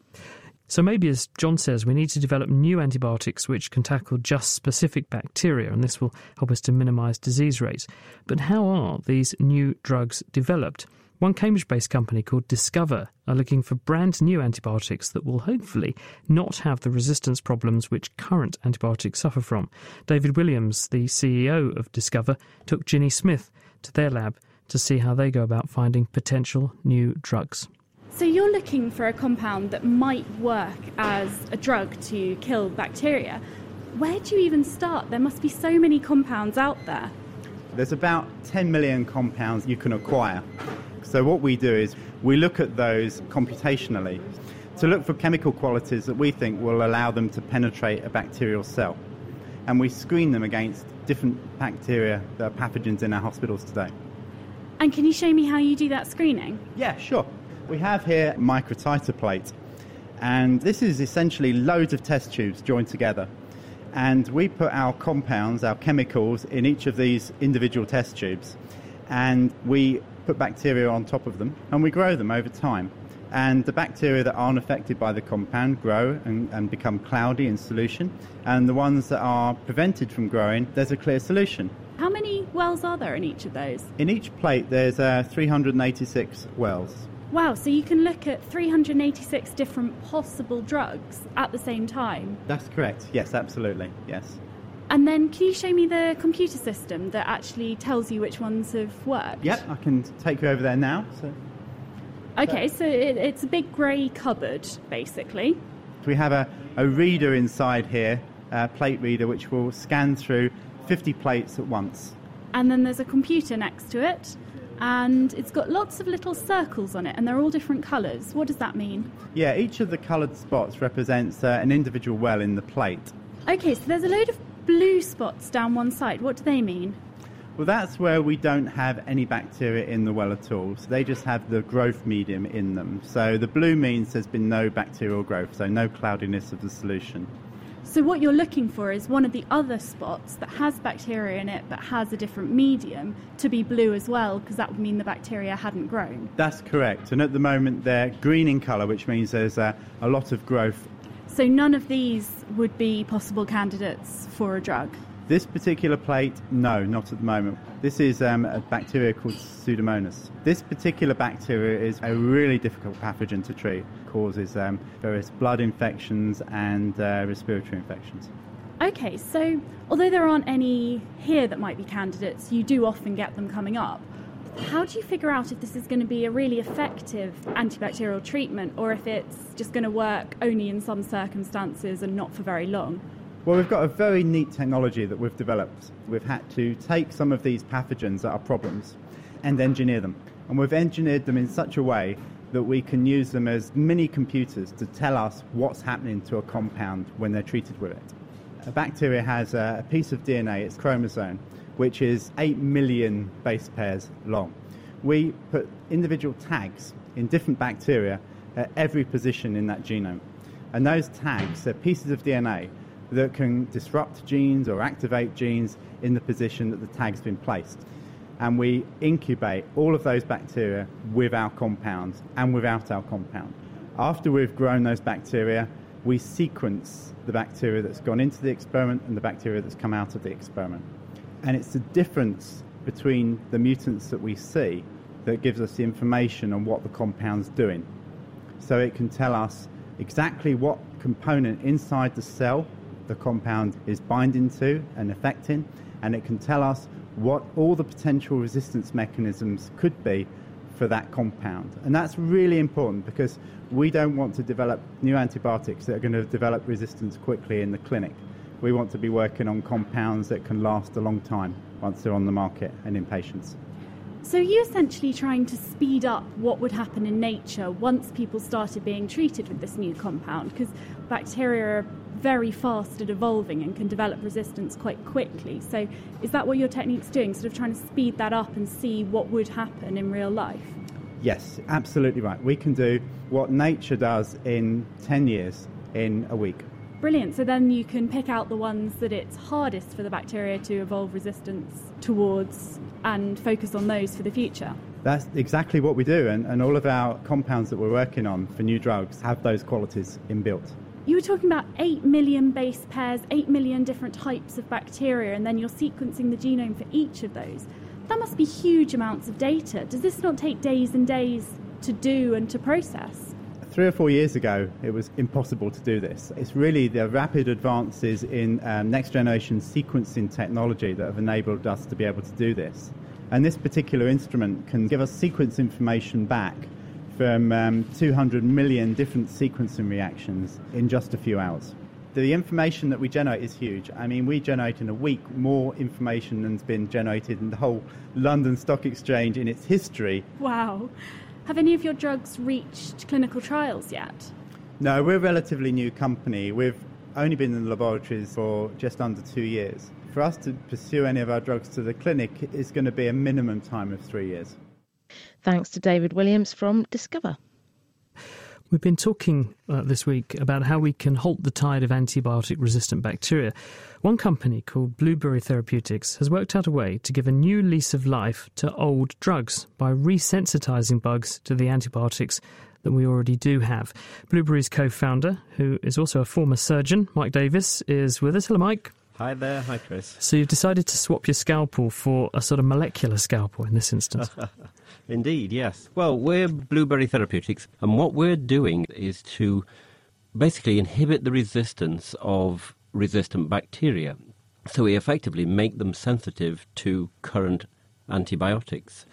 So maybe, as John says, we need to develop new antibiotics which can tackle just specific bacteria, and this will help us to minimise disease rates. But how are these new drugs developed? One Cambridge based company called Discuva are looking for brand new antibiotics that will hopefully not have the resistance problems which current antibiotics suffer from. David Williams, the CEO of Discuva, took Ginny Smith to their lab to see how they go about finding potential new drugs. So, you're looking for a compound that might work as a drug to kill bacteria. Where do you even start? There must be so many compounds out there. There's about 10 million compounds you can acquire. So what we do is we look at those computationally to look for chemical qualities that we think will allow them to penetrate a bacterial cell. And we screen them against different bacteria that are pathogens in our hospitals today. And can you show me how you do that screening? Yeah, sure. We have here a microtiter plate, and this is essentially loads of test tubes joined together. And we put our compounds, our chemicals, in each of these individual test tubes, and we put bacteria on top of them, and we grow them over time. And the bacteria that aren't affected by the compound grow and, and become cloudy in solution, and the ones that are prevented from growing, there's a clear solution. How many wells are there in each of those? In each plate, there's uh, 386 wells. Wow, so you can look at 386 different possible drugs at the same time? That's correct, yes, absolutely, yes. And then can you show me the computer system that actually tells you which ones have worked? Yep, I can take you over there now. So. Okay, so it, it's a big grey cupboard, basically. We have a, a reader inside here, a plate reader, which will scan through 50 plates at once. And then there's a computer next to it, and it's got lots of little circles on it, and they're all different colours. What does that mean? Yeah, each of the coloured spots represents uh, an individual well in the plate. Okay, so there's a load of blue spots down one side. What do they mean? Well, that's where we don't have any bacteria in the well at all. So they just have the growth medium in them. So the blue means there's been no bacterial growth, so no cloudiness of the solution. So what you're looking for is one of the other spots that has bacteria in it but has a different medium to be blue as well, because that would mean the bacteria hadn't grown. That's correct. And at the moment they're green in colour, which means there's a, a lot of growth so none of these would be possible candidates for a drug? This particular plate, no, not at the moment. This is um, a bacteria called Pseudomonas. This particular bacteria is a really difficult pathogen to treat. It causes um, various blood infections and uh, respiratory infections. Okay, so although there aren't any here that might be candidates, you do often get them coming up. How do you figure out if this is going to be a really effective antibacterial treatment or if it's just going to work only in some circumstances and not for very long? Well, we've got a very neat technology that we've developed. We've had to take some of these pathogens that are problems and engineer them. And we've engineered them in such a way that we can use them as mini computers to tell us what's happening to a compound when they're treated with it. A bacteria has a piece of DNA, its chromosome, which is 8 million base pairs long. We put individual tags in different bacteria at every position in that genome. And those tags are pieces of DNA that can disrupt genes or activate genes in the position that the tag's been placed. And we incubate all of those bacteria with our compounds and without our compound. After we've grown those bacteria, we sequence the bacteria that's gone into the experiment and the bacteria that's come out of the experiment. And it's the difference between the mutants that we see that gives us the information on what the compound's doing. So it can tell us exactly what component inside the cell the compound is binding to and affecting, and it can tell us what all the potential resistance mechanisms could be for that compound. And that's really important because we don't want to develop new antibiotics that are going to develop resistance quickly in the clinic. We want to be working on compounds that can last a long time once they're on the market and in patients. So, you essentially trying to speed up what would happen in nature once people started being treated with this new compound? Because bacteria are very fast at evolving and can develop resistance quite quickly. So, is that what your technique's doing? Sort of trying to speed that up and see what would happen in real life? Yes, absolutely right. We can do what nature does in 10 years in a week. Brilliant. So then you can pick out the ones that it's hardest for the bacteria to evolve resistance towards and focus on those for the future. That's exactly what we do, and, and all of our compounds that we're working on for new drugs have those qualities inbuilt. You were talking about 8 million base pairs, 8 million different types of bacteria, and then you're sequencing the genome for each of those. That must be huge amounts of data. Does this not take days and days to do and to process? Three or four years ago, it was impossible to do this. It's really the rapid advances in um, next generation sequencing technology that have enabled us to be able to do this. And this particular instrument can give us sequence information back from um, 200 million different sequencing reactions in just a few hours. The information that we generate is huge. I mean, we generate in a week more information than's been generated in the whole London Stock Exchange in its history. Wow. Have any of your drugs reached clinical trials yet? No, we're a relatively new company. We've only been in the laboratories for just under two years. For us to pursue any of our drugs to the clinic is going to be a minimum time of three years. Thanks to David Williams from Discuva. We've been talking uh, this week about how we can halt the tide of antibiotic resistant bacteria. One company called Blueberry Therapeutics has worked out a way to give a new lease of life to old drugs by resensitizing bugs to the antibiotics that we already do have. Blueberry's co founder, who is also a former surgeon, Mike Davis, is with us. Hello, Mike. Hi there. Hi, Chris. So you've decided to swap your scalpel for a sort of molecular scalpel in this instance. Indeed, yes. Well, we're Blueberry Therapeutics, and what we're doing is to basically inhibit the resistance of resistant bacteria. So we effectively make them sensitive to current antibiotics,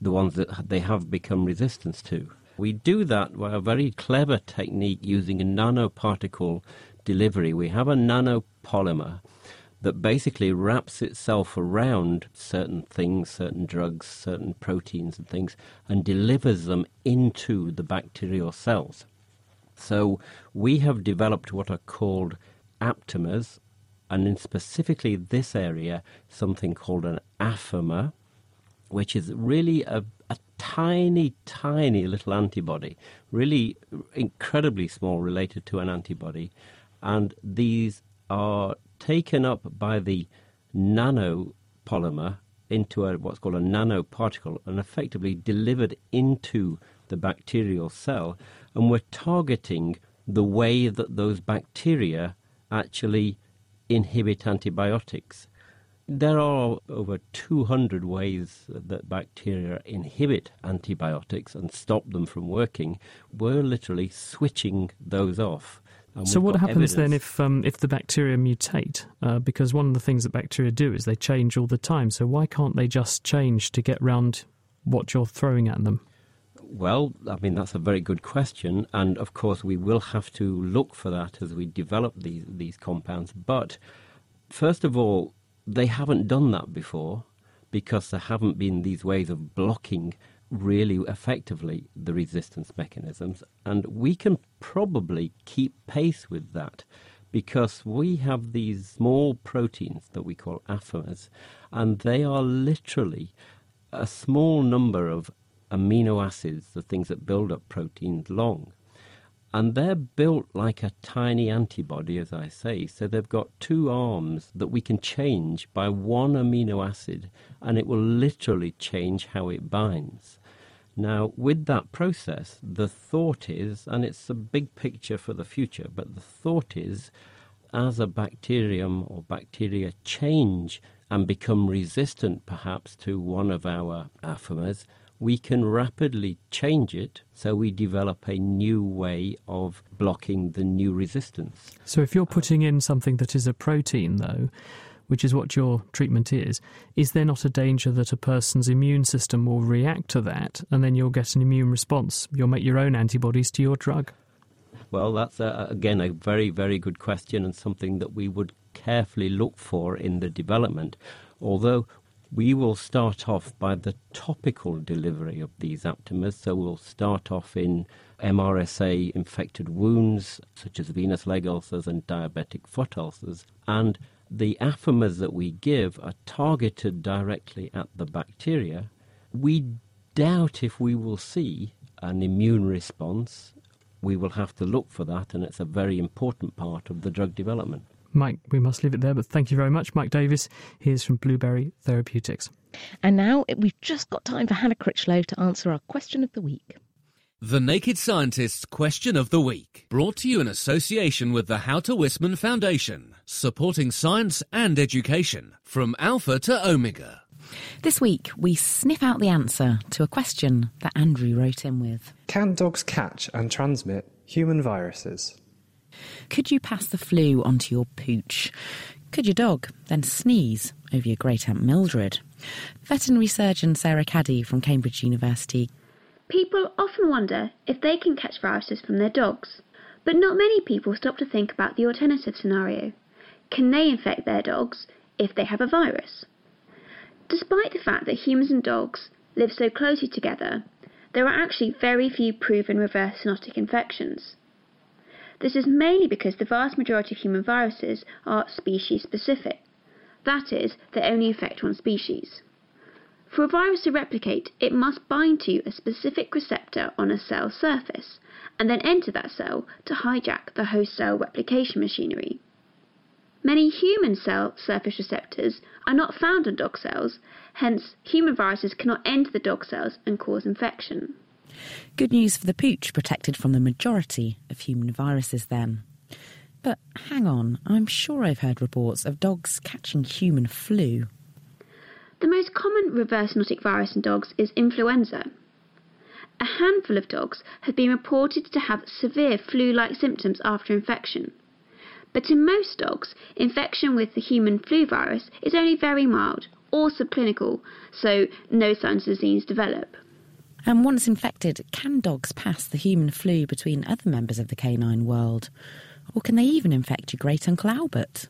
the ones that they have become resistant to. We do that by a very clever technique using a nanoparticle delivery. We have a nanopolymer that basically wraps itself around certain things, certain drugs, certain proteins and things, and delivers them into the bacterial cells. So we have developed what are called aptamers, and in specifically this area, something called an affimer, which is really a, a tiny, tiny little antibody, really incredibly small related to an antibody. And these are taken up by the nanopolymer into a, what's called a nanoparticle and effectively delivered into the bacterial cell. And we're targeting the way that those bacteria actually inhibit antibiotics. There are over 200 ways that bacteria inhibit antibiotics and stop them from working. We're literally switching those off. So what happens evidence. then if um, if the bacteria mutate? Uh, because one of the things that bacteria do is they change all the time. So why can't they just change to get round what you're throwing at them? Well, I mean that's a very good question, and of course we will have to look for that as we develop these these compounds. But first of all, they haven't done that before because there haven't been these ways of blocking really effectively the resistance mechanisms, and we can probably keep pace with that because we have these small proteins that we call affimers, and they are literally a small number of amino acids, the things that build up proteins, long. And they're built like a tiny antibody, as I say. So they've got two arms that we can change by one amino acid, and it will literally change how it binds. Now, with that process, the thought is, and it's a big picture for the future, but the thought is as a bacterium or bacteria change and become resistant perhaps to one of our affimers, we can rapidly change it so we develop a new way of blocking the new resistance. So if you're putting in something that is a protein, though, which is what your treatment is, is there not a danger that a person's immune system will react to that and then you'll get an immune response? You'll make your own antibodies to your drug? Well, that's a, again a very, very good question and something that we would carefully look for in the development. Although we will start off by the topical delivery of these aptamers. So we'll start off in MRSA infected wounds, such as venous leg ulcers and diabetic foot ulcers. And the affimers that we give are targeted directly at the bacteria. We doubt if we will see an immune response. We will have to look for that, and it's a very important part of the drug development. Mike, we must leave it there, but thank you very much. Mike Davis, here's from Blueberry Therapeutics. And now we've just got time for Hannah Critchlow to answer our question of the week. The Naked Scientist's Question of the Week, brought to you in association with the How to Wisman Foundation, supporting science and education from Alpha to Omega. This week, we sniff out the answer to a question that Andrew wrote in with Can dogs catch and transmit human viruses? Could you pass the flu onto your pooch? Could your dog then sneeze over your great aunt Mildred? Veterinary surgeon Sarah Caddy from Cambridge University. People often wonder if they can catch viruses from their dogs, but not many people stop to think about the alternative scenario. Can they infect their dogs if they have a virus? Despite the fact that humans and dogs live so closely together, there are actually very few proven reverse zoonotic infections. This is mainly because the vast majority of human viruses are species specific. That is, they only affect one species. For a virus to replicate, it must bind to a specific receptor on a cell surface and then enter that cell to hijack the host cell replication machinery. Many human cell surface receptors are not found on dog cells, hence, human viruses cannot enter the dog cells and cause infection. Good news for the pooch, protected from the majority of human viruses then. But hang on, I'm sure I've heard reports of dogs catching human flu. The most common reverse zoonotic virus in dogs is influenza. A handful of dogs have been reported to have severe flu like symptoms after infection. But in most dogs, infection with the human flu virus is only very mild or subclinical, so no signs of disease develop. And once infected, can dogs pass the human flu between other members of the canine world? Or can they even infect your great uncle Albert?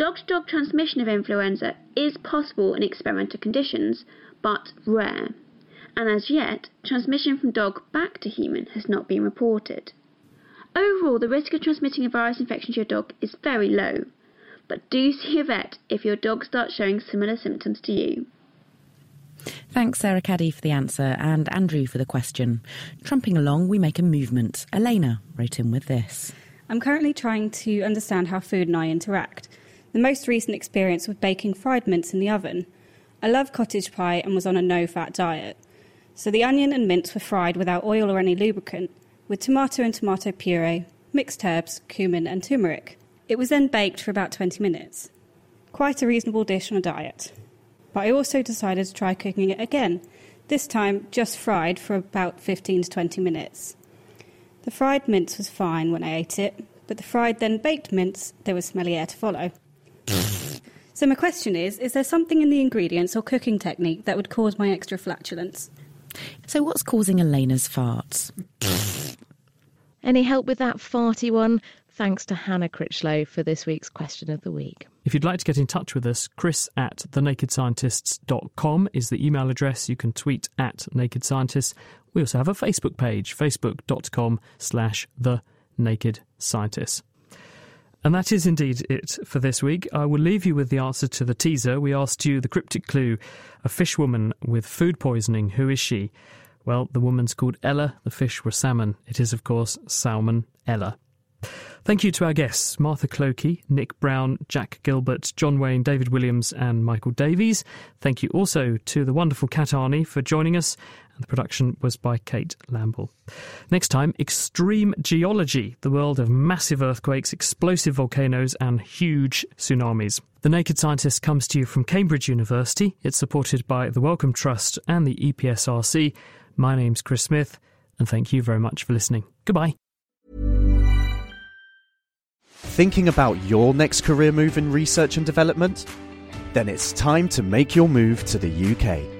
Dog to dog transmission of influenza is possible in experimental conditions, but rare. And as yet, transmission from dog back to human has not been reported. Overall, the risk of transmitting a virus infection to your dog is very low, but do see a vet if your dog starts showing similar symptoms to you. Thanks, Sarah Caddy, for the answer, and Andrew for the question. Trumping along, we make a movement. Elena wrote in with this. I'm currently trying to understand how food and I interact. The most recent experience was baking fried mince in the oven. I love cottage pie and was on a no fat diet. So the onion and mince were fried without oil or any lubricant, with tomato and tomato puree, mixed herbs, cumin, and turmeric. It was then baked for about 20 minutes. Quite a reasonable dish on a diet but I also decided to try cooking it again, this time just fried for about 15 to 20 minutes. The fried mince was fine when I ate it, but the fried then baked mince, there was smelly air to follow. So my question is, is there something in the ingredients or cooking technique that would cause my extra flatulence? So what's causing Elena's farts? Any help with that farty one? Thanks to Hannah Critchlow for this week's question of the week. If you'd like to get in touch with us, chris at thenakedscientists.com is the email address. You can tweet at Naked Scientists. We also have a Facebook page, facebook.com slash the Naked Scientists. And that is indeed it for this week. I will leave you with the answer to the teaser. We asked you the cryptic clue a fish woman with food poisoning. Who is she? Well, the woman's called Ella, the fish were salmon. It is, of course, Salmon Ella. Thank you to our guests Martha Clokie, Nick Brown, Jack Gilbert, John Wain, David Williams, and Michael Davies. Thank you also to the wonderful Kat Arney for joining us. The production was by Kate Lamble. Next time, extreme geology, the world of massive earthquakes, explosive volcanoes, and huge tsunamis. The Naked Scientist comes to you from Cambridge University. It's supported by the Wellcome Trust and the EPSRC. My name's Chris Smith, and thank you very much for listening. Goodbye. Thinking about your next career move in research and development? Then it's time to make your move to the UK.